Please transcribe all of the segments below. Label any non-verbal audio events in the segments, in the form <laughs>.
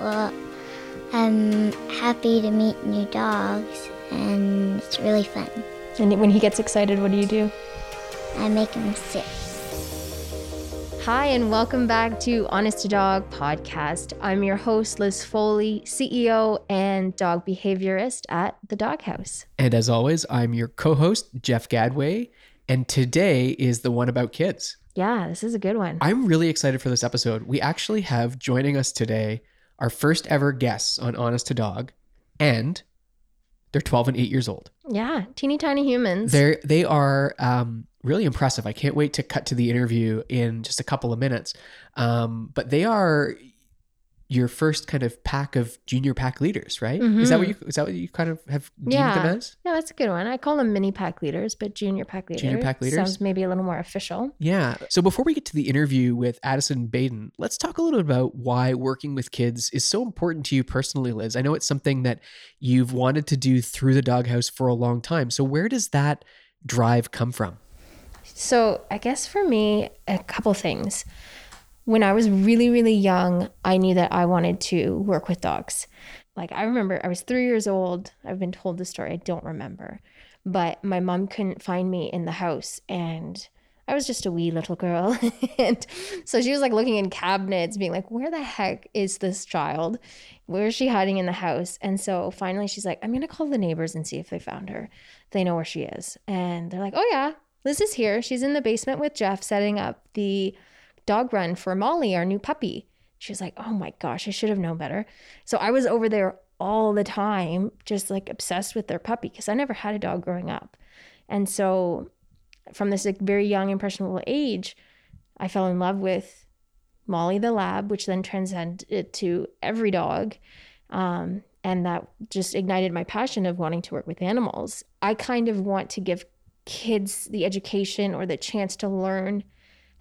Well, I'm happy to meet new dogs, and it's really fun. And when he gets excited, what do you do? I make him sit. Hi, and welcome back to Honest to Dog podcast. I'm your host, Liz Foley, CEO and dog behaviorist at the Doghouse. And as always, I'm your co host, Jeff Gadway. And today is the one about kids. Yeah, this is a good one. I'm really excited for this episode. We actually have joining us today our first ever guests on Honest to Dog, and they're 12 and 8 years old. Yeah, teeny tiny humans. They're they are um, really impressive. I can't wait to cut to the interview in just a couple of minutes. Um, but they are your first kind of pack of junior pack leaders, right? Is that what you is that what you kind of have deemed Mm-hmm. yeah. them as? Yeah, that's a good one. I call them mini pack leaders, but junior pack leaders. Junior pack leaders? Sounds maybe a little more official. Yeah. So before we get to the interview with Addison Baden, let's talk a little bit about why working with kids is so important to you personally, Liz. I know it's something that you've wanted to do through the doghouse for a long time. So where does that drive come from? So I guess for me, a couple things. When I was really, really young, I knew that I wanted to work with dogs. Like I remember I was three years old. I've been told the story, I don't remember. But my mom couldn't find me in the house and I was just a wee little girl. <laughs> and so she was like looking in cabinets, being like, where the heck is this child? Where is she hiding in the house? And so finally she's like, I'm going to call the neighbors and see if they found her. They know where she is. And they're like, oh, yeah, Liz is here. She's in the basement with Jeff setting up the dog run for Molly, our new puppy. She was like, oh my gosh, I should have known better. So I was over there all the time, just like obsessed with their puppy because I never had a dog growing up. And so from this like, very young, impressionable age, I fell in love with Molly the lab, which then transcended to every dog. Um, and that just ignited my passion of wanting to work with animals. I kind of want to give kids the education or the chance to learn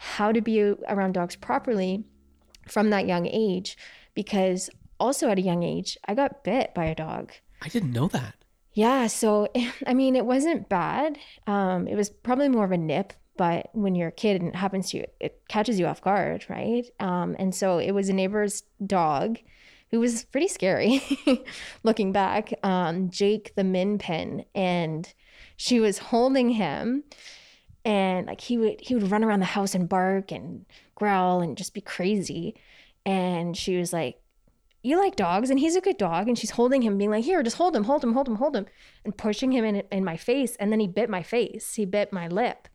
how to be around dogs properly from that young age because also at a young age I got bit by a dog. I didn't know that. Yeah, so <laughs> I mean it wasn't bad. Um it was probably more of a nip, but when you're a kid and it happens to you it catches you off guard, right? Um and so it was a neighbor's dog who was pretty scary <laughs> looking back. Um Jake the Min Pin and she was holding him and like he would he would run around the house and bark and growl and just be crazy. And she was like you like dogs? And he's a good dog and she's holding him being like here just hold him hold him hold him hold him and pushing him in in my face and then he bit my face. He bit my lip.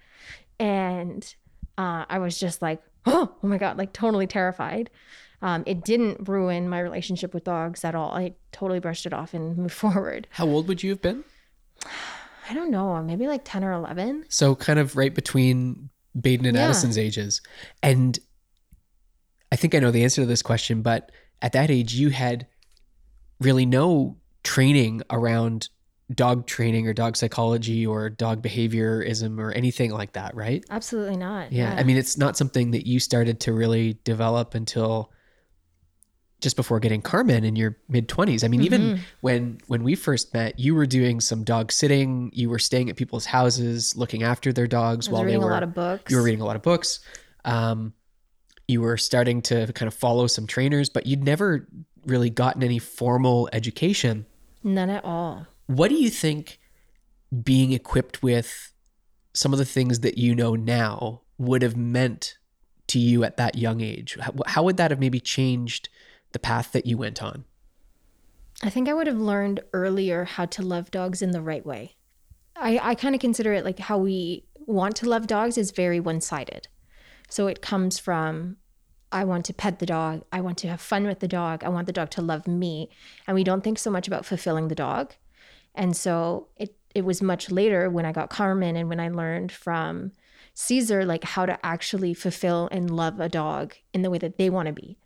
And uh, i was just like oh, <gasps> oh my god like totally terrified. Um, it didn't ruin my relationship with dogs at all. I totally brushed it off and moved <laughs> forward. How old would you have been? I don't know maybe like 10 or 11 So kind of right between Baden and Yeah. Addison's ages. And I think I know the answer to this question, but at that age you had really no training around dog training or dog psychology or dog behaviorism or anything like that, right? absolutely not Yeah. I mean, it's not something that you started to really develop until just before getting Carmen in your mid 20s. I mean, even when when we first met, you were doing some dog sitting, you were staying at people's houses, looking after their dogs while they were reading a lot of books you were reading a lot of books. Um, you were starting to kind of follow some trainers, but you'd never really gotten any formal education. none at all What do you think being equipped with some of the things that you know now would have meant to you at that young age? How, how would that have maybe changed the path that you went on? I think I would have learned earlier how to love dogs in the right way. I, I kind of consider it like how we want to love dogs is very one sided. So it comes from I want to pet the dog, I want to have fun with the dog, I want the dog to love me. And we don't think so much about fulfilling the dog. And so it, it was much later when I got Carmen and when I learned from Cesar, like how to actually fulfill and love a dog in the way that they want to be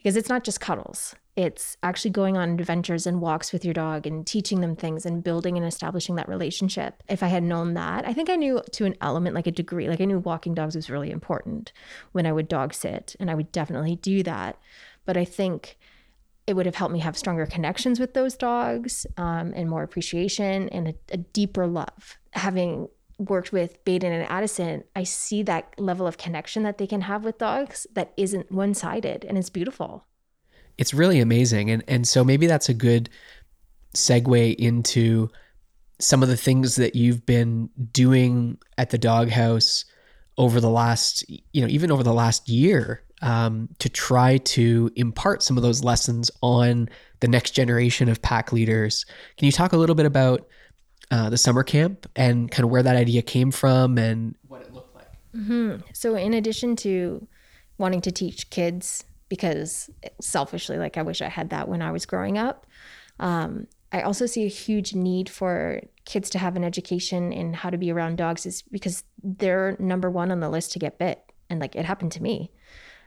because it's not just cuddles. It's actually going on adventures and walks with your dog and teaching them things and building and establishing that relationship. If I had known that, I think I knew to an element, like a degree, like I knew walking dogs was really important when I would dog sit, and I would definitely do that. But I think it would have helped me have stronger connections with those dogs um, and more appreciation and a, a deeper love. Having worked with Baden and Addison, I see that level of connection that they can have with dogs that isn't one sided and it's beautiful. it's really amazing. And and so maybe that's a good segue into some of the things that you've been doing at the doghouse over the last, you know, even over the last year um, to try to impart some of those lessons on the next generation of pack leaders. Can you talk a little bit about uh, the summer camp and kind of where that idea came from and what it looked like? Mm-hmm. So, in addition to wanting to teach kids, because selfishly, like I wish I had that when I was growing up, um, I also see a huge need for kids to have an education in how to be around dogs is because they're number one on the list to get bit. And like it happened to me.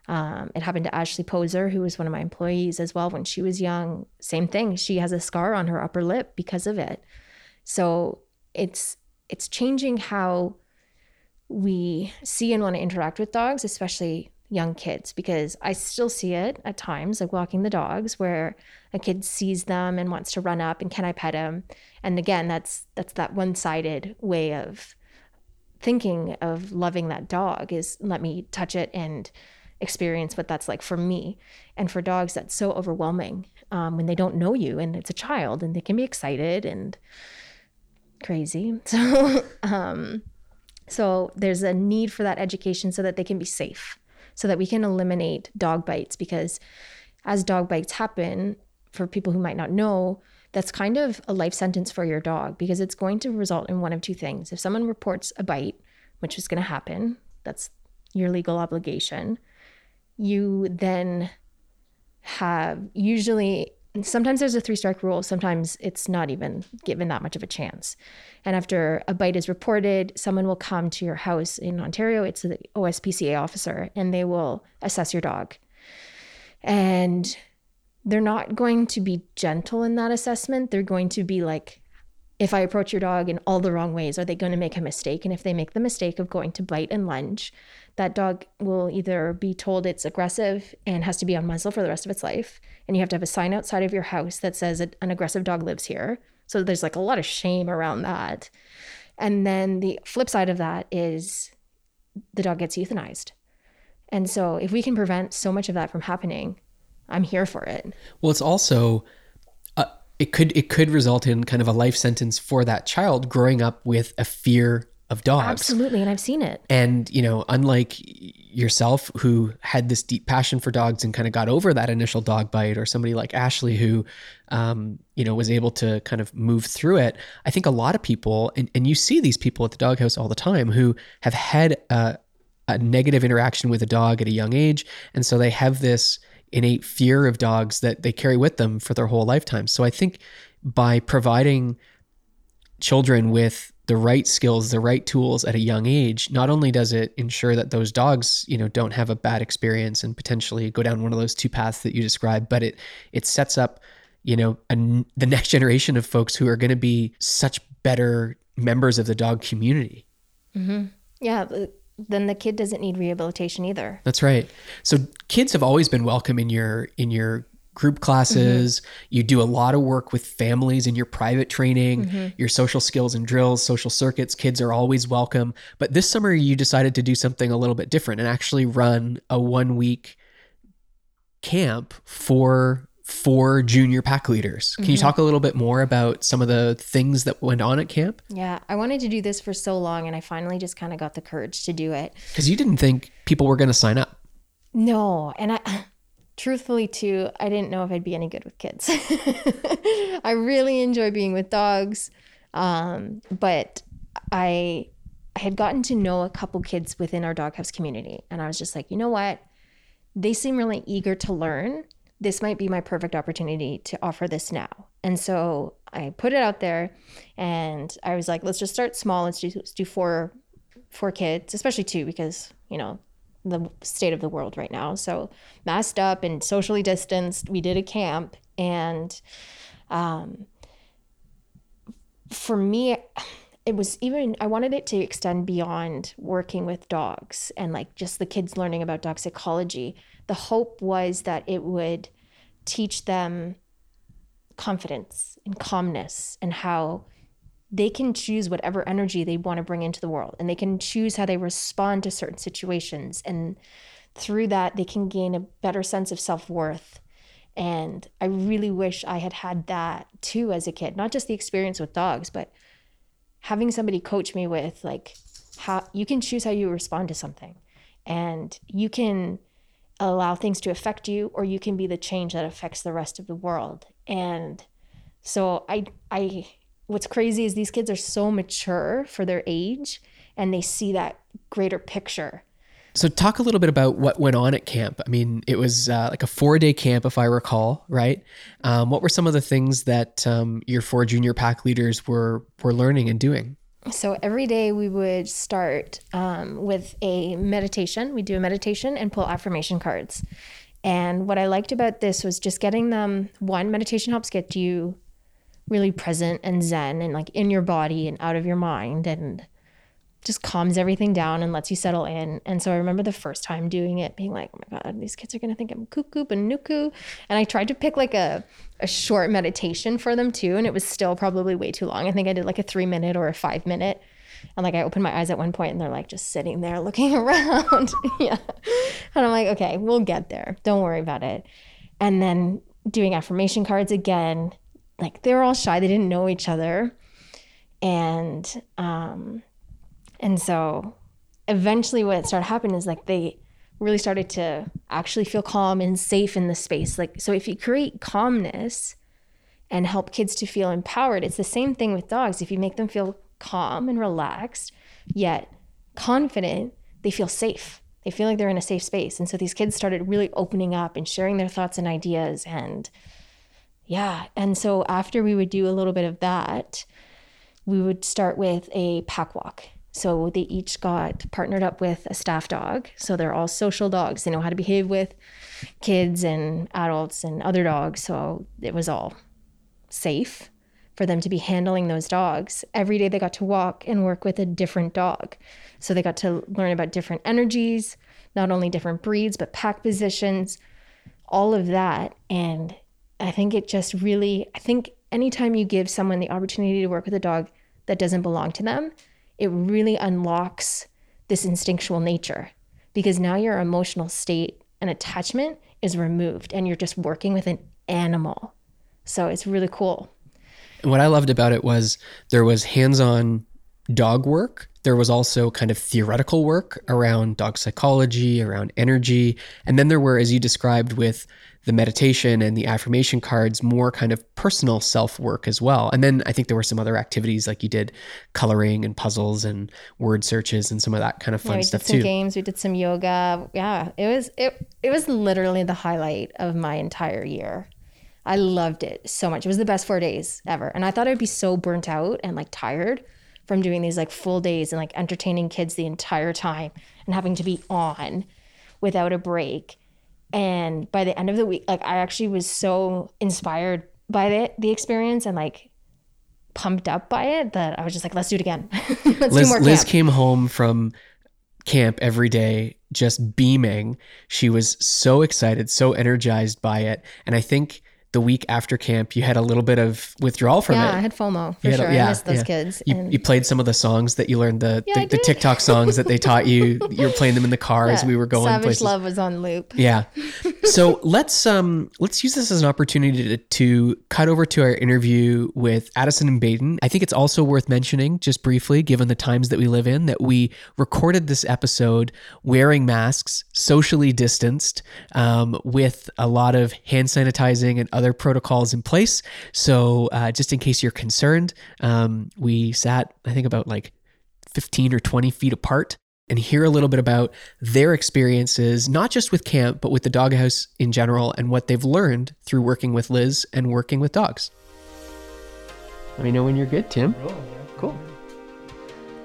Um, it happened to Ashley Poser, who was one of my employees as well when she was young. Same thing. She has a scar on her upper lip because of it. So it's it's changing how we see and want to interact with dogs, especially young kids, because I still see it at times, like walking the dogs, where a kid sees them and wants to run up and can I pet him? And again, that's that's that one-sided way of thinking of loving that dog is let me touch it and experience what that's like for me. And for dogs, that's so overwhelming um, when they don't know you and it's a child and they can be excited and crazy. <laughs> So, um, so there's a need for that education so that they can be safe, so that we can eliminate dog bites because as dog bites happen, for people who might not know, that's kind of a life sentence for your dog because it's going to result in one of two things. If someone reports a bite, which is going to happen, that's your legal obligation, you then have usually sometimes there's a three strike rule sometimes it's not even given that much of a chance and after a bite is reported someone will come to your house in ontario it's the ospca officer and they will assess your dog and they're not going to be gentle in that assessment. They're going to be like, if I approach your dog in all the wrong ways, are they going to make a mistake? And if they make the mistake of going to bite and lunge, that dog will either be told it's aggressive and has to be on muzzle for the rest of its life. And you have to have a sign outside of your house that says an aggressive dog lives here. So there's like a lot of shame around that. And then the flip side of that is the dog gets euthanized. And so if we can prevent so much of that from happening, I'm here for it. Well, it's also uh, it could it could result in kind of a life sentence for that child growing up with a fear of dogs. Absolutely, and I've seen it. And you know, unlike yourself who had this deep passion for dogs and kind of got over that initial dog bite, or somebody like Ashley who, um, you know, was able to kind of move through it. I think a lot of people, and, and you see these people at the doghouse all the time, who have had a, a negative interaction with a dog at a young age, and so they have this innate fear of dogs that they carry with them for their whole lifetime. So I think by providing children with the right skills, the right tools at a young age, not only does it ensure that those dogs, you know, don't have a bad experience and potentially go down one of those two paths that you described, but it it sets up, you know, a, the <laughs> next generation of folks who are going to be such better members of the dog community. Mm-hmm. Yeah, then the kid doesn't need rehabilitation either. That's right. So kids have always been welcome in your in your group classes. Mm-hmm. You do a lot of work with families in your private training, mm-hmm. your social skills and drills, social circuits. Kids are always welcome. But this summer you decided to do something a little bit different and actually run a 1 week camp for for junior pack leaders. Can mm-hmm. you talk a little bit more about some of the things that went on at camp? Yeah, I wanted to do this for so long and I finally just kind of got the courage to do it. Cuz you didn't think people were going to sign up. No, and I truthfully too, I didn't know if I'd be any good with kids. <laughs> I really enjoy being with dogs. Um, but I I had gotten to know a couple kids within our doghouse community and I was just like, "You know what? They seem really eager to learn this might be my perfect opportunity to offer this now. And so I put it out there and I was like, let's just start small. Let's let's do four, four kids, especially two, because, you know, the state of the world right now. So masked up and socially distanced, we did a camp. And um, for me, it was even i wanted it to extend beyond working with dogs and like just the kids learning about dog psychology the hope was that it would teach them confidence and calmness and how they can choose whatever energy they want to bring into the world and they can choose how they respond to certain situations and through that they can gain a better sense of self-worth And I really wish I had had that too as a kid, not just the experience with dogs, but having somebody coach me with like how you can choose how you respond to something and you can allow things to affect you or you can be the change that affects the rest of the world. And so I I what's crazy is these kids are so mature for their age and they see that greater picture. So, talk a little bit about what went on at camp. I mean, it was uh, like a four day camp, if I recall, right? Um, what were some of the things that um, your four junior pack leaders were were learning and doing? So every day we would start um, with a meditation. We do a meditation and pull affirmation cards. And what I liked about this was just getting them. One, meditation helps get you really present and zen and like in your body and out of your mind and just calms everything down and lets you settle in. And so I remember the first time doing it, being like, oh my God, these kids are gonna think I'm kook and nuku. And I tried to pick like a, a short meditation for them too. And it was still probably way too long. I think I did like a three minute or a five minute. And like I opened my eyes at one point and they're like just sitting there <laughs> looking around. <laughs> yeah. And I'm like, okay, we'll get there. Don't worry about it. And then doing affirmation cards again. Like they were all shy. They didn't know each other. And um and so eventually what started happening is like they really started to actually feel calm and safe in the space. Like so if you create calmness and help kids to feel empowered, it's the same thing with dogs. If you make them feel calm and relaxed, yet confident, they feel safe. They feel like they're in a safe space. And so these kids started really opening up and sharing their thoughts and ideas and yeah. And so after we would do a little bit of that, we would start with a pack walk. So they each got partnered up with a staff dog. So they're all social dogs. They know how to behave with kids and adults and other dogs. So it was all safe for them to be handling those dogs. Every day they got to walk and work with a different dog. So they got to learn about different energies, not only different breeds, but pack positions, all of that. And I think it just really, I think anytime you give someone the opportunity to work with a dog that doesn't belong to them, it really unlocks this instinctual nature because now your emotional state and attachment is removed and you're just working with an animal. So it's really cool. What I loved about it was there was hands on dog work. There was also kind of theoretical work around dog psychology, around energy. And then there were, as you described with the meditation and the affirmation cards, more kind of personal self work as well. And then I think there were some other activities like you did coloring and puzzles and word searches and some of that kind of fun yeah, we stuff did some too. games, we did some yoga. Yeah, it was it it was literally the highlight of my entire year. I loved it so much. It was the best 4 days ever. And I thought I'd be so burnt out and like tired from doing these like full days and like entertaining kids the entire time and having to be on without a break. And by the end of the week, like I actually was so inspired by the the experience and like pumped up by it that I was just like, let's do it again. <laughs> let's Liz, do more Liz camp. came home from camp every day just beaming. She was so excited, so energized by it. And I think the week after camp, you had a little bit of withdrawal from yeah, it. I had FOMO for You had a- sure. I missed those kids. You, and you played some of the songs that you learned the Yeah, the, the. TikTok songs that they taught you. <laughs> You were playing them in the car as we were going Savage places. Love was on loop. Yeah. <laughs> So let's um let's use this as an opportunity to, to cut over to our interview with Addison and Baden. I think it's also worth mentioning, just briefly, given the times that we live in, that we recorded this episode wearing masks, socially distanced, um, with a lot of hand sanitizing and other protocols in place. So uh, just in case you're concerned, um, we sat I think about like 15 or 20 feet apart and hear a little bit about their experiences, not just with camp, but with the doghouse in general and what they've learned through working with Liz and working with dogs. Let me know when you're good, Tim. Cool.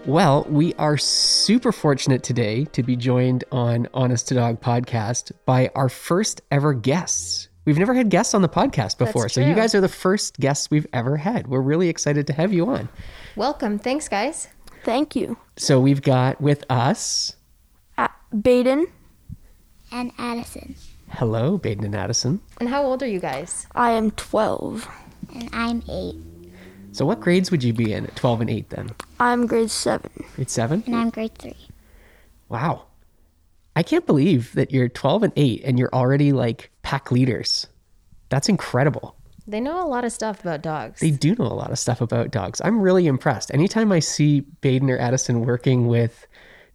Well, we are super fortunate today to be joined on Honest to Dog podcast by our first ever guests. We've never had guests on the podcast before, so you guys are the first guests we've ever had. We're really excited to have you on. Welcome. Thanks, guys. Thank you. So we've got with us, Uh, Baden, And Addison. hello, Baden and Addison. And how old are you guys? I am 12. And I'm eight. So what grades would you be in at 12 and 8 then? I'm grade 7. Grade 7? And I'm grade three. Wow. I can't believe that you're 12 and 8 and you're already like pack leaders. That's incredible. They know a lot of stuff about dogs. They do know a lot of stuff about dogs. I'm really impressed. Anytime I see Baden or Addison working with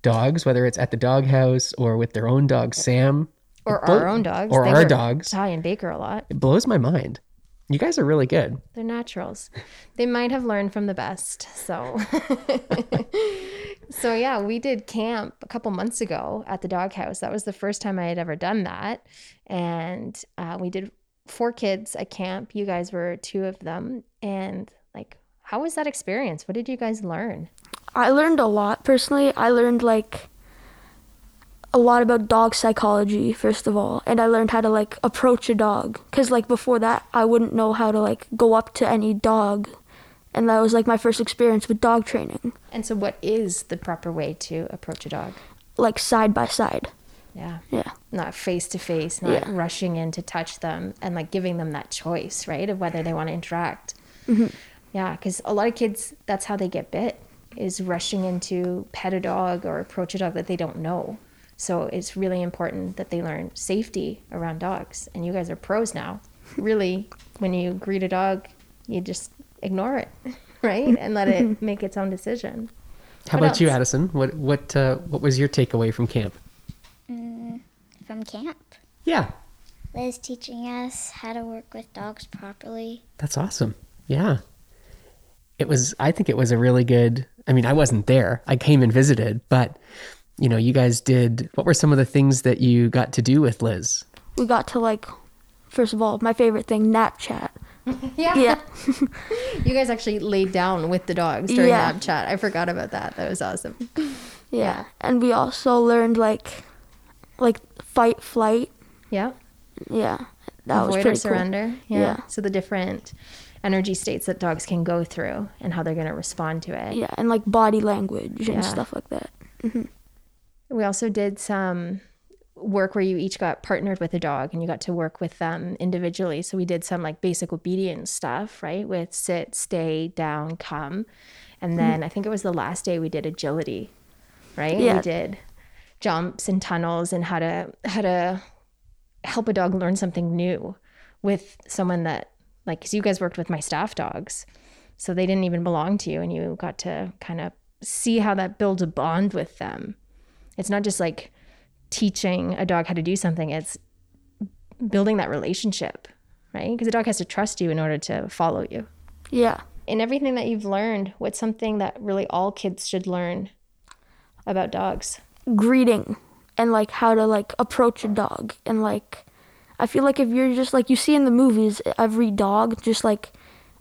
dogs, whether it's at the doghouse or with their own dog, Sam, or our own dogs. or They our dogs. Ty and Baker a lot. it blows my mind. You guys are really good. They're naturals. They might have learned from the best. So, <laughs> so yeah, we did camp a couple months ago at the doghouse. That was the first time I had ever done that, and uh, we did four kids at camp. You guys were two of them, and like, how was that experience? What did you guys learn? I learned a lot personally. I learned like a lot about dog psychology first of all, and I learned how to like approach a dog cuz like before that I wouldn't know how to like go up to any dog. And that was like my first experience with dog training, And so, what is the proper way to approach a dog? like side by side. Yeah. Yeah. not face to face, not Yeah. rushing in to touch them and like giving them that choice, right, of whether they want to interact. Mm-hmm. Yeah, because a lot of kids, that's how they get bit, is rushing into pet a dog or approach a dog that they don't know. So it's really important that they learn safety around dogs. And you guys are pros now. Really, <laughs> when you greet a dog, you just ignore it, <laughs> right, and let it <laughs> make its own decision. How What about you. Addison? What what uh, what was your takeaway from camp? From camp, Yeah, Liz teaching us how to work with dogs properly. that's awesome. Yeah, it was. I think it was a really good. I mean, I wasn't there. I came and visited, but you know, you guys did. What were some of the things that you got to do with Liz? We got to like first of all, my favorite thing, nap chat. <laughs> Yeah. Yeah. <laughs> You guys actually laid down with the dogs during Yeah. nap chat. I forgot about that. That was awesome. Yeah. And we also learned like like fight flight. Yeah. Yeah. That was Avoid or pretty cool. surrender. Yeah. Yeah. So the different energy states that dogs can go through and how they're going to respond to it. Yeah, and like body language Yeah. and stuff like that. Mm-hmm. We also did some work where you each got partnered with a dog and you got to work with them individually. So we did some like basic obedience stuff, right? With sit, stay, down, come. And hmm. then I think it was the last day we did agility, right? Yeah. We did jumps and tunnels and how to how to help a dog learn something new with someone that like cuz you guys worked with my staff dogs. So they didn't even belong to you and you got to kind of see how that builds a bond with them. It's not just like teaching a dog how to do something, it's building that relationship, right? Because the dog has to trust you in order to follow you. Yeah. In everything that you've learned, what's something that really all kids should learn about dogs? Greeting and like how to like approach a dog and like I feel like if you're just like you see in the movies every dog just like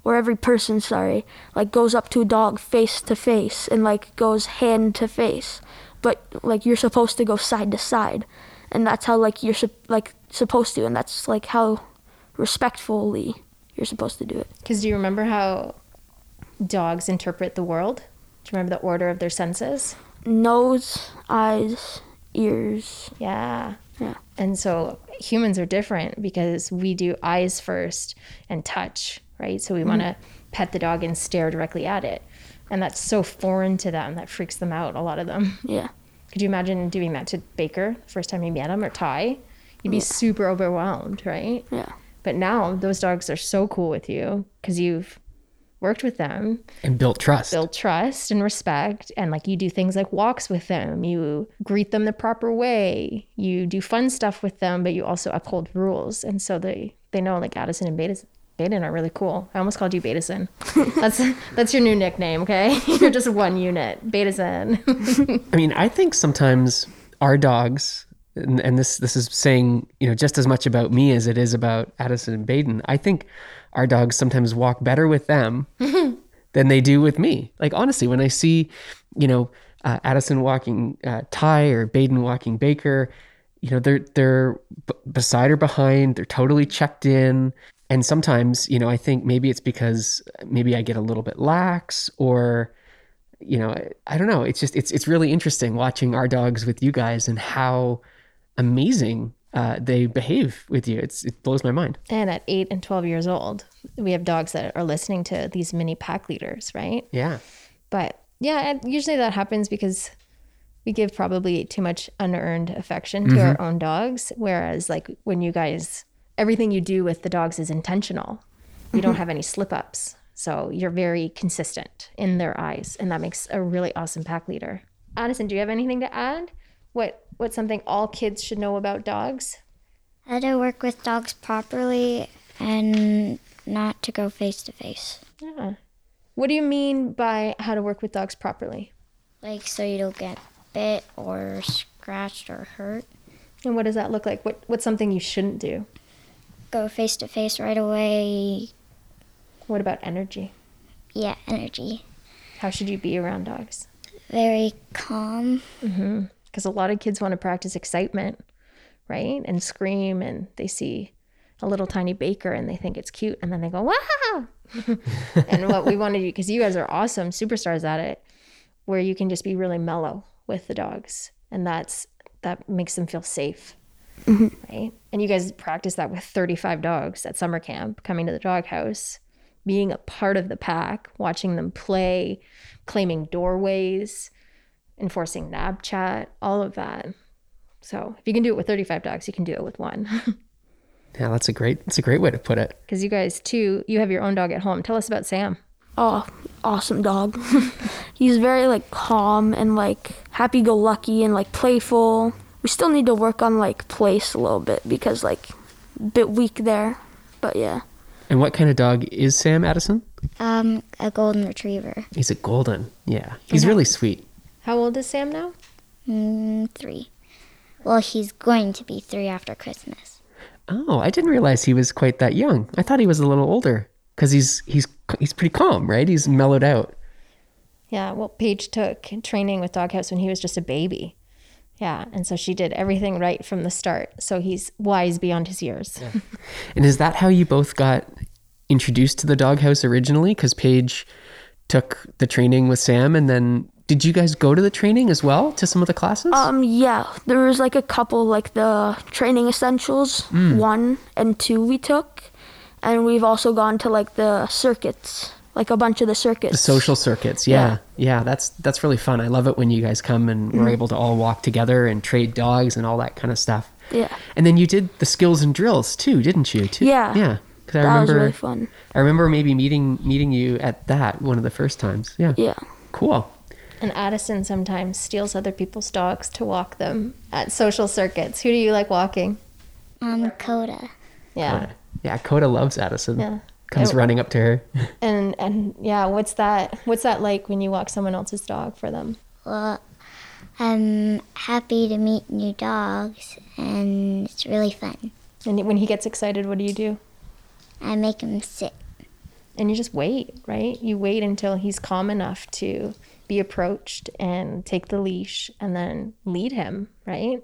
or every person, sorry, like goes up to a dog face to face and like goes hand to face. But like you're supposed to go side to side. And that's how like you're sup- like supposed to and that's like how respectfully you're supposed to do it. Because do you remember how dogs interpret the world? Do you remember the order of their senses? Nose, eyes, ears. Yeah. Yeah. And so humans are different because we do eyes first and touch, right? So we want to mm-hmm. pet the dog and stare directly at it. And that's so foreign to them that freaks them out, a lot of them. Yeah. Could you imagine doing that to Baker the first time you met him or Ty? You'd be super overwhelmed, right? Yeah. But now those dogs are so cool with you because you've worked with them And built trust. Built trust and respect and like you do things like walks with them you greet them the proper way you do fun stuff with them but you also uphold rules and so they they know like addison and Betas, Baden are really cool i almost called you Betison. that's <laughs> that's your new nickname okay <laughs> you're just one unit Betison. <laughs> I mean, I think sometimes our dogs, and, and this this is saying you know just as much about me as it is about Addison and Baden. I think our dogs sometimes walk better with them than they do with me. Like honestly, when I see you know uh, Addison walking uh, Ty or Baden walking Baker, you know they're they're b- beside or behind. They're totally checked in. And sometimes, you know, I think maybe it's because maybe I get a little bit lax or you know, I, I don't know. It's just it's it's really interesting watching our dogs with you guys and how amazing uh, they behave with you. It's it blows my mind. and at 8 and 12 years old we have dogs that are listening to these mini pack leaders right Yeah, But yeah, usually that happens because we give probably too much unearned affection to our own dogs. Whereas, like when you guys everything you do with the dogs is intentional. You don't mm-hmm. have any slip ups. So you're very consistent in their eyes. And that makes a really awesome pack leader. Addison, do you have anything to add? What what's something all kids should know about dogs? How to work with dogs properly and not to go face to face. Yeah. What do you mean by how to work with dogs properly? Like so you don't get bit or scratched or hurt. And what does that look like? What what's something you shouldn't do? Go face to face right away. What about energy? Yeah, energy. How should you be around dogs? Very calm. Mm-hmm. Because a lot of kids want to practice excitement, right? And scream, and they see a little tiny baker and they think it's cute, and then they go, wow. <laughs> and what we want to do, because you guys are awesome superstars at it, where you can just be really mellow with the dogs. And that's that makes them feel safe. Right. And you guys practice that with 35 dogs at summer camp, coming to the doghouse, being a part of the pack, watching them play, claiming doorways, enforcing nap chat, all of that. So if you can do it with 35 dogs, you can do it with one. <laughs> Yeah, that's a great that's a great way to put it. Because you guys, too, you have your own dog at home. Tell us about Sam. Oh, awesome dog. <laughs> He's very like calm and like happy go lucky and like playful. We still need to work on like place a little bit because like bit weak there. But yeah. And what kind of dog is Sam Addison? Um, a golden retriever. He's a golden. Yeah. He's really sweet. How old is Sam now? Mm, three. Well, he's going to be three after Christmas. Oh, I didn't realize he was quite that young. I thought he was a little older because he's he's he's pretty calm, right? He's mellowed out. Yeah, well, Paige took training with Doghouse when he was just a baby. Yeah, and so she did everything right from the start. So he's wise beyond his years. And is that how you both got introduced to the doghouse originally? Because Paige took the training with Sam, and then did you guys go to the training as well to some of the classes? Um yeah, there was like a couple like the training essentials, one and two we took. And we've also gone to like the circuits, like a bunch of the circuits. the social circuits, yeah. yeah, That's that's really fun. I love it when you guys come and we're able to all walk together and trade dogs and all that kind of stuff. Yeah. And then you did the skills and drills too, didn't you? Too? Yeah. yeah. Because I That was remember, really fun. I remember maybe meeting meeting you at that one of the first times. Yeah, Yeah. cool. And Addison sometimes steals other people's dogs to walk them at social circuits. Who do you like walking? Um, Coda. Yeah. Yeah, Coda loves Addison. Yeah. Comes Yeah. running up to her. <laughs> And and yeah, what's that what's that like when you walk someone else's dog for them? Well, I'm happy to meet new dogs, and it's really fun. And when he gets excited, what do you do? I make him sit. and you just wait, right? You wait until he's calm enough to be approached and take the leash and then lead him, right?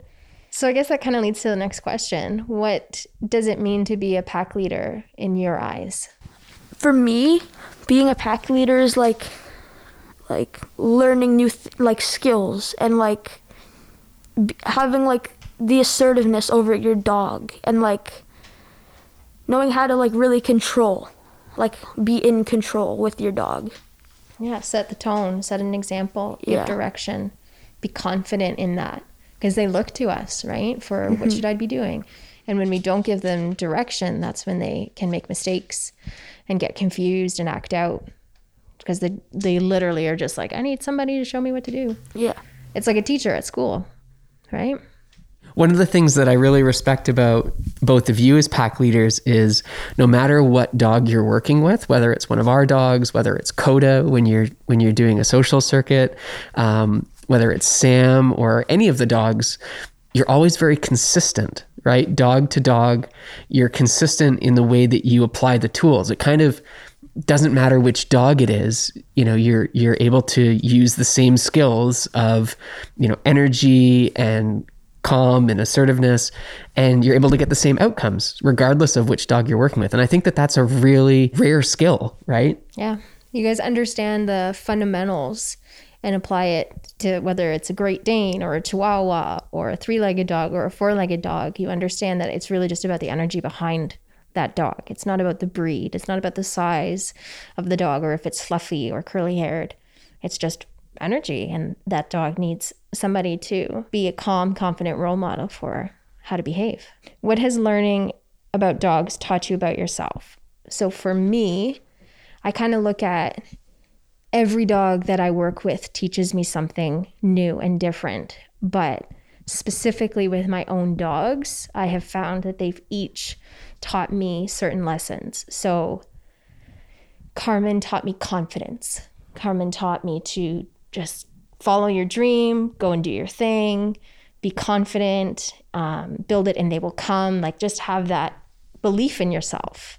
So I guess that kind of leads to the next question. What does it mean to be a pack leader in your eyes? For me, being a pack leader is like like learning new th- like skills and like b- having like the assertiveness over your dog and like knowing how to like really control, like be in control with your dog. Yeah, set the tone, set an example, give Yeah. direction, be confident in that because they look to us, right? For what mm-hmm. should I be doing? And when we don't give them direction, that's when they can make mistakes and get confused and act out because they they literally are just like, I need somebody to show me what to do. Yeah. It's like a teacher at school, right? One of the things that I really respect about both of you as pack leaders is no matter what dog you're working with, whether it's one of our dogs, whether it's Coda when you're when you're doing a social circuit, um, whether it's Sam or any of the dogs, you're always very consistent, right? Dog to dog, you're consistent in the way that you apply the tools. It kind of doesn't matter which dog it is you know you're you're able to use the same skills of you know energy and calm and assertiveness and you're able to get the same outcomes regardless of which dog you're working with and i think that that's a really rare skill right Yeah. You guys understand the fundamentals and apply it to whether it's a Great Dane or a Chihuahua or a three legged dog or a four legged dog. You understand that it's really just about the energy behind that dog. It's not about the breed, it's not about the size of the dog or if it's fluffy or curly haired. It's just energy. And that dog needs somebody to be a calm, confident role model for how to behave. What has learning about dogs taught you about yourself? So for me, I kind of look at every dog that I work with teaches me something new and different. But specifically with my own dogs, I have found that they've each taught me certain lessons. So Carmen taught me confidence. Carmen taught me to just follow your dream, go and do your thing, be confident, um, build it and they will come. Like just have that belief in yourself.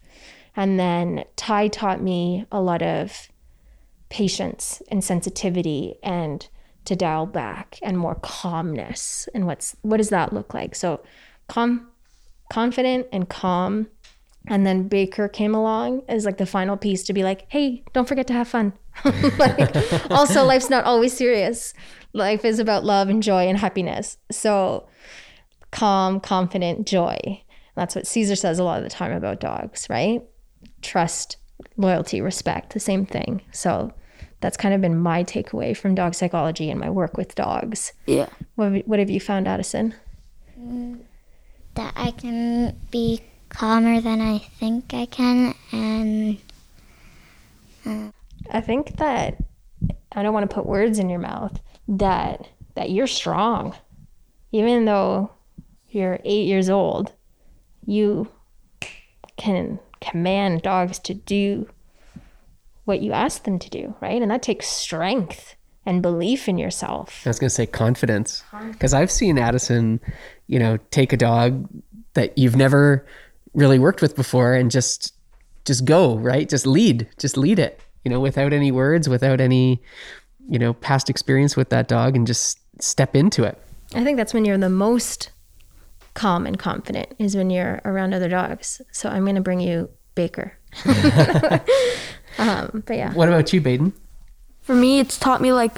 And then Ty taught me a lot of patience and sensitivity and to dial back and more calmness. And what's what does that look like? So calm confident and calm. And then baker came along as like the final piece to be like hey don't forget to have fun. <laughs> Like also life's not always serious. Life is about love and joy and happiness. So calm confident joy. That's what Cesar says a lot of the time about dogs right? Trust loyalty respect the same thing. So that's kind of been my takeaway from dog psychology and my work with dogs. Yeah. What have, what have you found, Addison? That I can be calmer than I think I can, and uh, I think that I don't want to put words in your mouth. That that you're strong, even though you're eight years old. You can command dogs to do what you ask them to do, right? And that takes strength and belief in yourself. I was going to say confidence because I've seen Addison, you know, take a dog that you've never really worked with before and just just go, right? Just lead, just lead it, you know, without any words, without any, you know, past experience with that dog and just step into it. I think that's when you're the most calm and confident is when you're around other dogs. So I'm going to bring you Baker. <laughs> <laughs> um, but yeah. What about you, Baden? For me, it's taught me like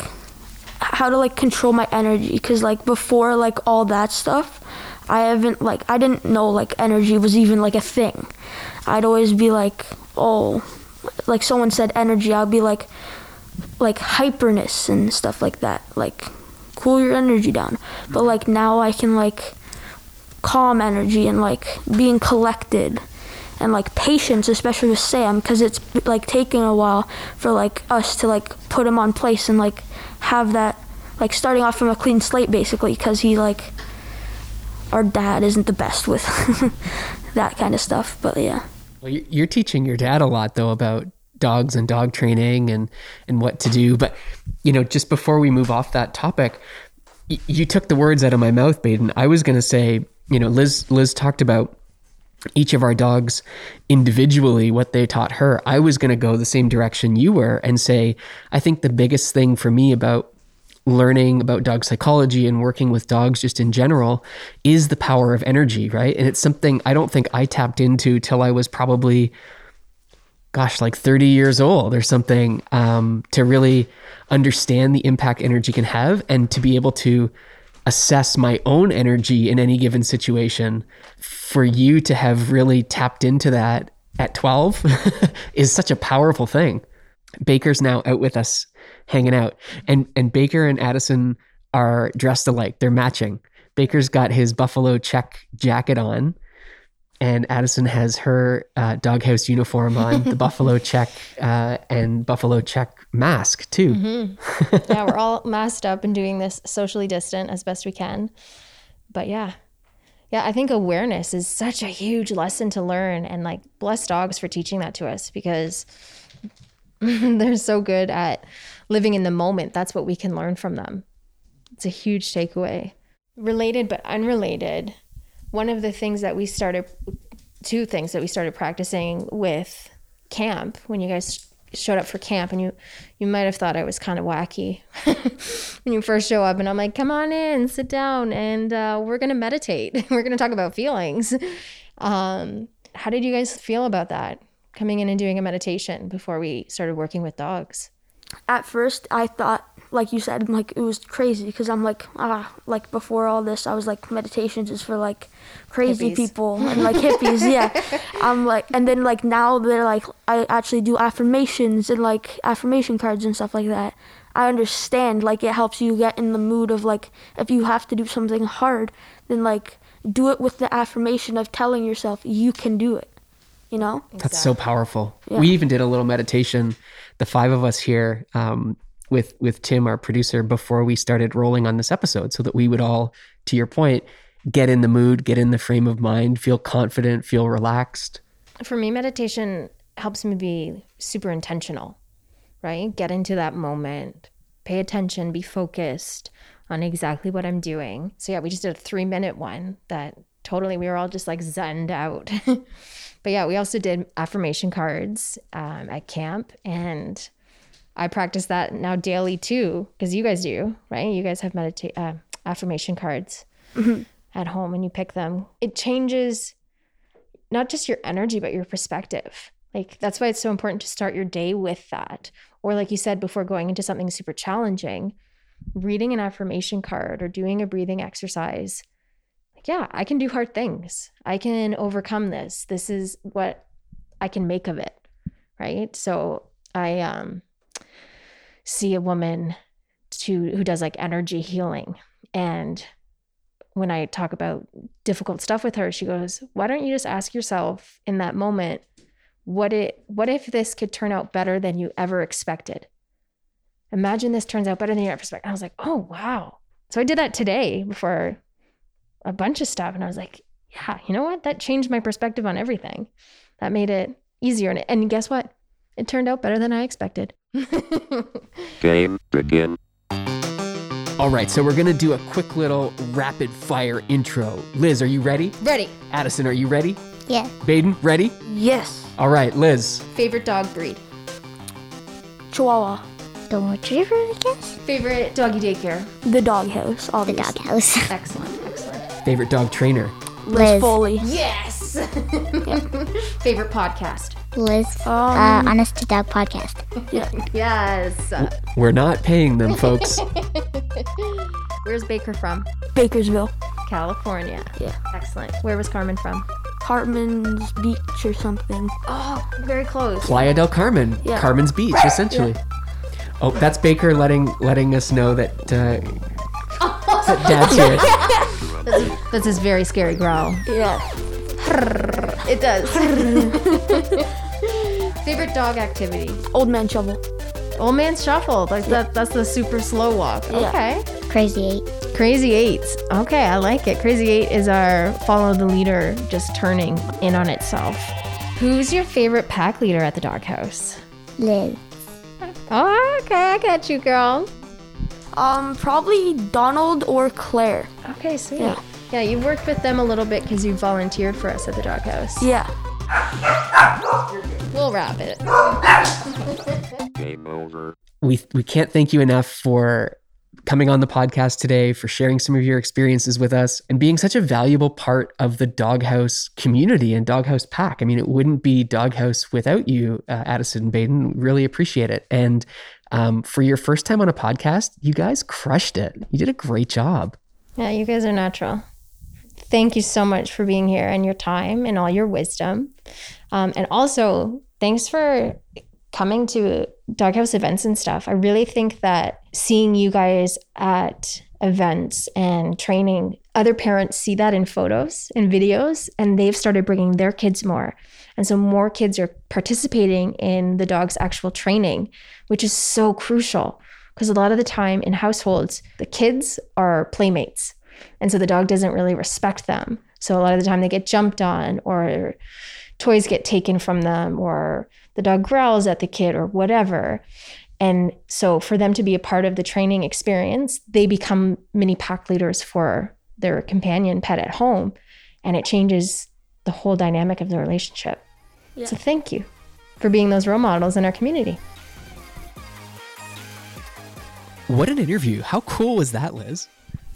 how to like control my energy because like before like all that stuff, I haven't like I didn't know like energy was even like a thing. I'd always be like, oh, like someone said energy, I'd be like, like hyperness and stuff like that. Like, cool your energy down. But like now I can like calm energy and like being collected and like patience, especially with Sam, because it's like taking a while for like us to like put him on place and like have that like starting off from a clean slate basically, because he like our dad isn't the best with <laughs> that kind of stuff. But yeah. Well, you- you're teaching your dad a lot though about dogs and dog training and and what to do. But you know, just before we move off that topic, y- you took the words out of my mouth, Baden. I was going to say, you know, Liz Liz talked about each of our dogs individually what they taught her. I was going to go the same direction you were and say, I think the biggest thing for me about learning about dog psychology and working with dogs just in general is the power of energy, right? And it's something I don't think I tapped into till I was probably gosh, like 30 years old or something, um, to really understand the impact energy can have and to be able to assess my own energy in any given situation. For you to have really tapped into that at 12 <laughs> is such a powerful thing. Baker's now out with us hanging out. And and Baker and Addison are dressed alike. They're matching. Baker's got his buffalo check jacket on and Addison has her uh, doghouse uniform on, the <laughs> buffalo check uh, and buffalo check mask too. <laughs> yeah, we're all masked up and doing this socially distant as best we can. But yeah. Yeah, I think awareness is such a huge lesson to learn and like bless dogs for teaching that to us because <laughs> they're so good at living in the moment. That's what we can learn from them. It's a huge takeaway. Related but unrelated, one of the things that we started two things that we started practicing with camp when you guys showed up for camp and you you might have thought I was kind of wacky <laughs> when you first show up and I'm like come on in sit down and uh, we're gonna meditate. <laughs> We're gonna talk about feelings. Um, how did you guys feel about that coming in and doing a meditation before we started working with dogs? At first I thought like you said like it was crazy because I'm like ah like before all this I was like meditations is for like crazy Hippies. people and <laughs> like hippies yeah I'm like and then like now they're like I actually do affirmations and like affirmation cards and stuff like that I understand like it helps you get in the mood of like if you have to do something hard then like do it with the affirmation of telling yourself you can do it. You know? That's so powerful. Yeah. We even did a little meditation, the five of us here, um, with with Tim, our producer, before we started rolling on this episode, so that we would all, to your point, get in the mood, get in the frame of mind, feel confident, feel relaxed. For me, meditation helps me be super intentional, right? Get into that moment, pay attention, be focused on exactly what I'm doing. So, yeah, we just did a three minute one that totally, we were all just like zenned out. <laughs> but yeah, we also did affirmation cards um, at camp. And I practice that now daily too, because you guys do, right? You guys have medita- uh, affirmation cards at home and you pick them. It changes not just your energy, but your perspective. Like that's why it's so important to start your day with that. Or, like you said, before going into something super challenging, reading an affirmation card or doing a breathing exercise. Like, yeah, I can do hard things. I can overcome this. This is what I can make of it. Right. So, I um, see a woman to, who does like energy healing. And when I talk about difficult stuff with her, she goes, "Why don't you just ask yourself in that moment, what it what if this could turn out better than you ever expected? Imagine this turns out better than you ever expected." I was like, "Oh, wow." So I did that today before a bunch of stuff and I was like, "Yeah, you know what? That changed my perspective on everything. That made it easier and and guess what? It turned out better than I expected." <laughs> Game begin. All right, so we're gonna do a quick little rapid fire intro. Liz, are you ready? Ready. Addison, are you ready? Yeah. Baden, ready? Yes. All right, Liz. Favorite dog breed? Chihuahua. Golden Retriever, I guess. Favorite doggy daycare? The Doghaus, All The obviously. Doghaus. <laughs> Excellent. Excellent. Favorite dog trainer. Liz Liz. Foley. Yes. <laughs> Favorite podcast? Liz. Um, uh, Honest to Dog podcast. yeah. <laughs> Yes. We're not paying them, folks. <laughs> Where's Baker from? Bakersville. California. Yeah. Excellent. Where was Carmen from? Hartman's Beach or something. Oh, very close. Playa del Carmen, Yeah. Carmen's Beach, essentially. Oh, that's Baker letting letting us know that, uh, <laughs> that Dad's here. That's his very scary growl. Yeah. It does. <laughs> Favorite dog activity? Old man shovel. Old man shuffle. Like that. That's the super slow walk. Yeah. Okay. Crazy Eight. Crazy eights. Okay, I like it. Crazy eight is our follow the leader just turning in on itself. Who's your favorite pack leader at the Doghaus? Liz. Oh, okay, I got you, girl. Um, probably Donald or Claire. Okay, sweet. Yeah. Yeah, you've worked with them a little bit because you volunteered for us at the Doghaus. Yeah. We'll wrap it. Game over. we we can't thank you enough for coming on the podcast today, for sharing some of your experiences with us, and being such a valuable part of the Doghaus community and Doghaus Pack. I mean, it wouldn't be Doghaus without you, uh, Addison and Baden. Really appreciate it. And um, for your first time on a podcast, you guys crushed it. You did a great job. Yeah, you guys are natural. Thank you so much for being here and your time and all your wisdom. Um, and also, thanks for coming to Doghaus events and stuff. I really think that seeing you guys at events and training, other parents see that in photos and videos, and they've started bringing their kids more. And so more kids are participating in the dog's actual training, which is so crucial because a lot of the time in households, the kids are playmates. And so the dog doesn't really respect them. So a lot of the time they get jumped on or toys get taken from them or the dog growls at the kid or whatever. And so for them to be a part of the training experience, they become mini pack leaders for their companion pet at home. And it changes the whole dynamic of the relationship. Yeah. So thank you for being those role models in our community. What an interview. How cool was that, Liz?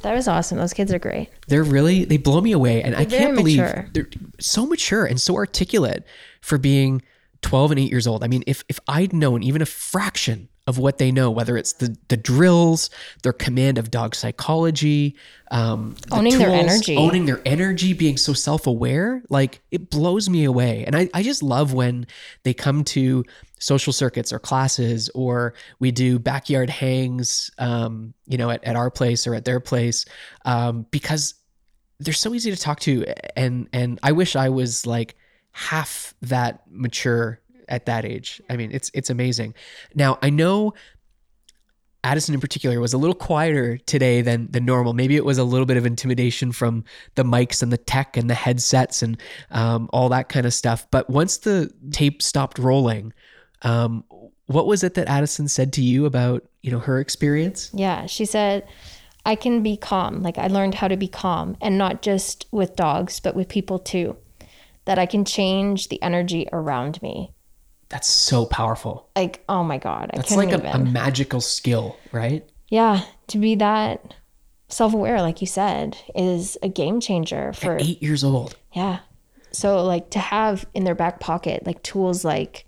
That was awesome. Those kids are great. They're really they blow me away and I They're can't believe mature. they're so mature and so articulate for being 12 and 8 years old. I mean, if if I'd known even a fraction of what they know, whether it's the the drills, their command of dog psychology, um, the Owning their energy. owning their energy, being so self aware, like it blows me away. And I, I just love when they come to social circuits or classes, or we do backyard hangs, um, you know, at, at our place or at their place, um, because they're so easy to talk to and and I wish I was like half that mature at that age. I mean, it's it's amazing. Now, I know Addison in particular was a little quieter today than than normal. Maybe it was a little bit of intimidation from the mics and the tech and the headsets and um, all that kind of stuff. But once the tape stopped rolling, um, what was it that Addison said to you about you know her experience? Yeah, she said, I can be calm. Like I learned how to be calm and not just with dogs, but with people too. That I can change the energy around me. That's so powerful. Like, oh my God. I That's like a, a magical skill, right? yeah, to be that self aware, like you said, is a game changer for At eight years old. Yeah. So like to have in their back pocket like tools like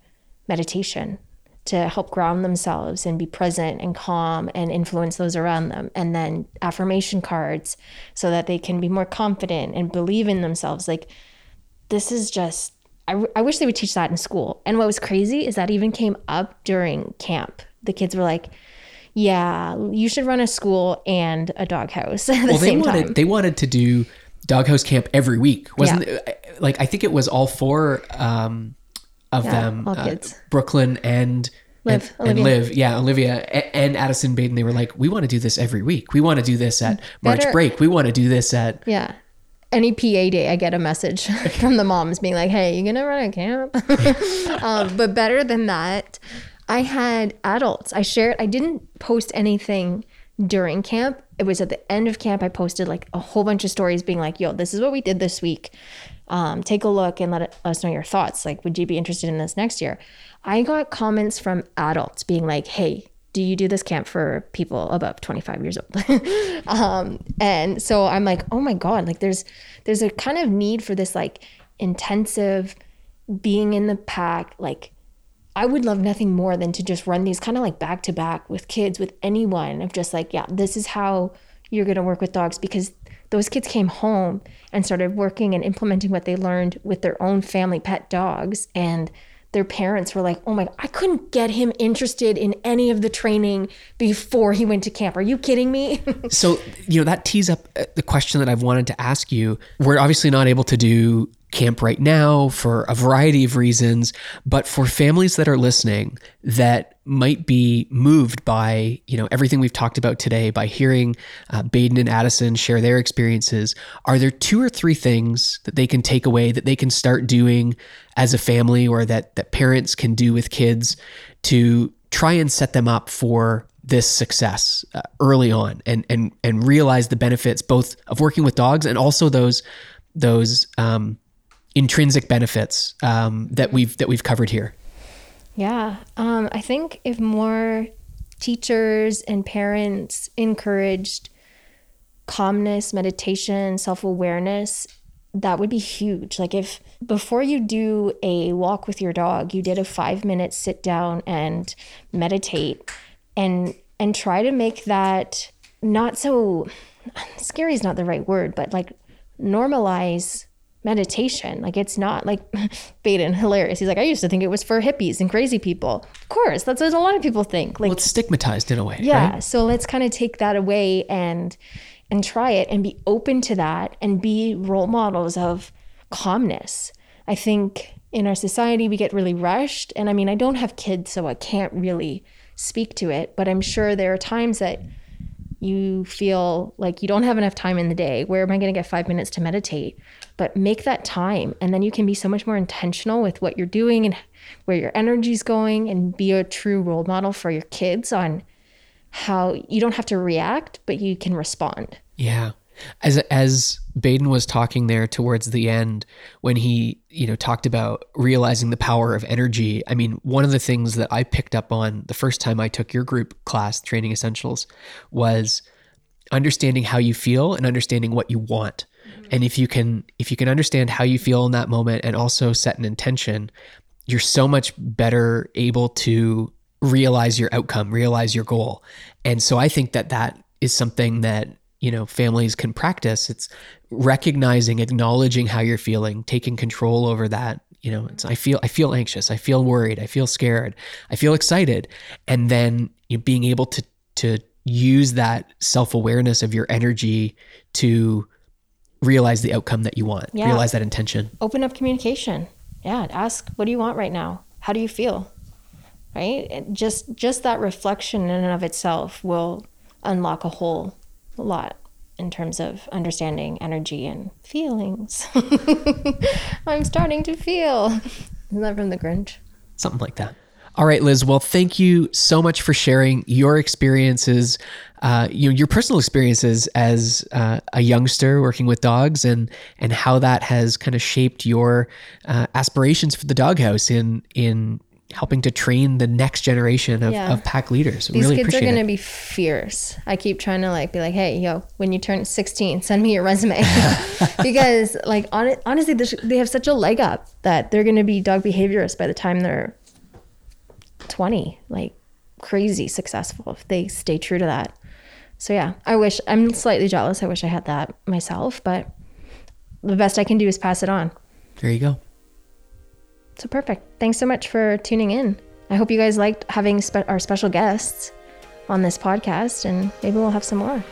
meditation to help ground themselves and be present and calm and influence those around them and then affirmation cards so that they can be more confident and believe in themselves like this is just I, I wish they would teach that in school and what was crazy is that even came up during camp the kids were like yeah you should run a school and a doghouse <laughs> at the Well, they same wanted time they wanted to do Doghaus camp every week, wasn't it? Like I think it was all four um, of Yeah, them, all uh, kids. Brooklyn and. Liv, and, and Liv, yeah, Olivia and Addison Baden. They were like, "We want to do this every week. We want to do this at March Better- break. We want to do this at Yeah. Any PA day, I get a message <laughs> from the moms being like, hey, you gonna run a camp? <laughs> um, but better than that, I had adults. I shared, I didn't post anything during camp. It was at the end of camp. I posted like a whole bunch of stories being like, yo, this is what we did this week. Um, take a look and let, us know your thoughts. Like, would you be interested in this next year? I got comments from adults being like, hey, do you do this camp for people above 25 years old? <laughs> Um, and so i'm like oh my god like there's there's a kind of need for this like intensive being in the pack. Like i would love nothing more than to just run these kind of like back to back with kids with anyone of just like yeah this is how you're going to work with dogs because those kids came home and started working and implementing what they learned with their own family pet dogs. And their parents were like, "Oh my, god, I couldn't get him interested in any of the training before he went to camp. Are you kidding me?" <laughs> So, you know, that tees up uh, the question that I've wanted to ask you. We're obviously not able to do camp right now for a variety of reasons, but for families that are listening that might be moved by, you know, everything we've talked about today, by hearing uh, Baden and Addison share their experiences, are there two or three things that they can take away that they can start doing as a family or that that parents can do with kids to try and set them up for this success uh, early on and and and realize the benefits both of working with dogs and also those those um, intrinsic benefits um, that we've that we've covered here. Yeah. Um, I think if more teachers and parents encouraged calmness, meditation, self awareness, that would be huge. Like if before you do a walk with your dog, you did a five minute sit down and meditate and and try to make that not so scary is not the right word, but like normalize meditation. Like it's not like <laughs> Baden, hilarious. He's like, I used to think it was for hippies and crazy people. Of course, that's what a lot of people think. Like Well, it's stigmatized in a way. yeah. right? So let's kind of take that away and and try it and be open to that and be role models of calmness. I think in our society we get really rushed and I mean I don't have kids so I can't really speak to it, but I'm sure there are times that you feel like you don't have enough time in the day. Where am I going to get 5 minutes to meditate? But make that time and then you can be so much more intentional with what you're doing and where your energy's going and be a true role model for your kids on how you don't have to react, but you can respond. Yeah. As as Baden was talking there towards the end when he, you know, talked about realizing the power of energy. I mean, one of the things that I picked up on the first time I took your group class, Training Essentials, was understanding how you feel and understanding what you want. Mm-hmm. And if you can if you can understand how you feel in that moment and also set an intention, you're so much better able to realize your outcome, realize your goal. And so I think that that is something that, you know, families can practice. It's recognizing, acknowledging how you're feeling, taking control over that. You know, it's I feel I feel anxious, I feel worried, I feel scared, I feel excited, and then you know, being able to to use that self-awareness of your energy to realize the outcome that you want, Yeah. realize that intention. open up communication. Yeah, ask what do you want right now? How do you feel? Right? Just just that reflection in and of itself will unlock a whole lot in terms of understanding energy and feelings. <laughs> I'm starting to feel. Isn't that from the Grinch? something like that. All right, Liz. Well, thank you so much for sharing your experiences, uh, you know, your personal experiences as uh, a youngster working with dogs, and and how that has kind of shaped your uh, aspirations for the Doghaus in in helping to train the next generation of, Yeah. of pack leaders. These really kids are going to be fierce. I keep trying to like be like, hey, yo, when you turn 16, send me your resume. <laughs> <laughs> because like hon- honestly, they have such a leg up that they're going to be dog behaviorists by the time they're 20, like crazy successful if they stay true to that. So yeah, I wish I'm slightly jealous. I wish I had that myself, but the best I can do is pass it on. There you go. So perfect. Thanks so much for tuning in. I hope you guys liked having spe- our special guests on this podcast, and maybe we'll have some more.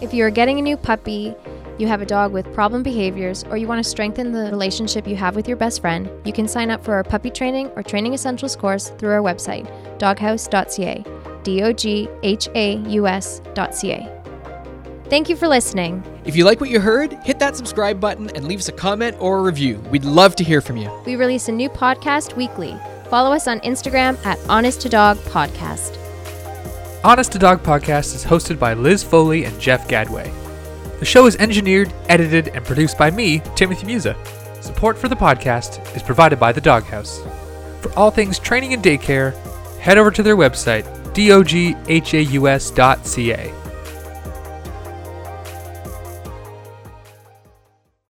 If you are getting a new puppy, you have a dog with problem behaviors, or you want to strengthen the relationship you have with your best friend, you can sign up for our puppy training or training essentials course through our website, doghaus.ca. D O G H A U S.ca. Thank you for listening. If you like what you heard, hit that subscribe button and leave us a comment or a review. We'd love to hear from you. We release a new podcast weekly. Follow us on Instagram at Honest to Dog Podcast. Honest to Dog podcast is hosted by Liz Foley and Jeff Gadway. The show is engineered, edited, and produced by me, Timothy Musa. Support for the podcast is provided by The Doghaus. For all things training and daycare, head over to their website, doghaus.ca.